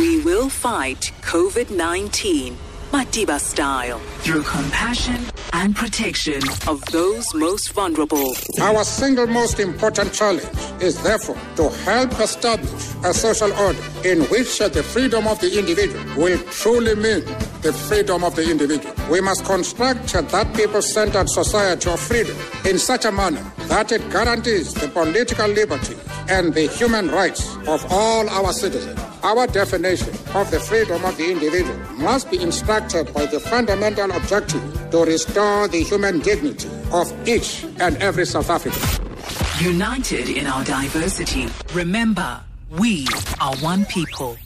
We will fight COVID 19 Madiba style through compassion and protection of those most vulnerable. Our single most important challenge is therefore to help establish a social order in which the freedom of the individual will truly mean the freedom of the individual. We must construct that people centered society of freedom in such a manner that it guarantees the political liberty and the human rights of all our citizens. Our definition of the freedom of the individual must be instructed by the fundamental objective to restore the human dignity of each and every South African. United in our diversity, remember, we are one people.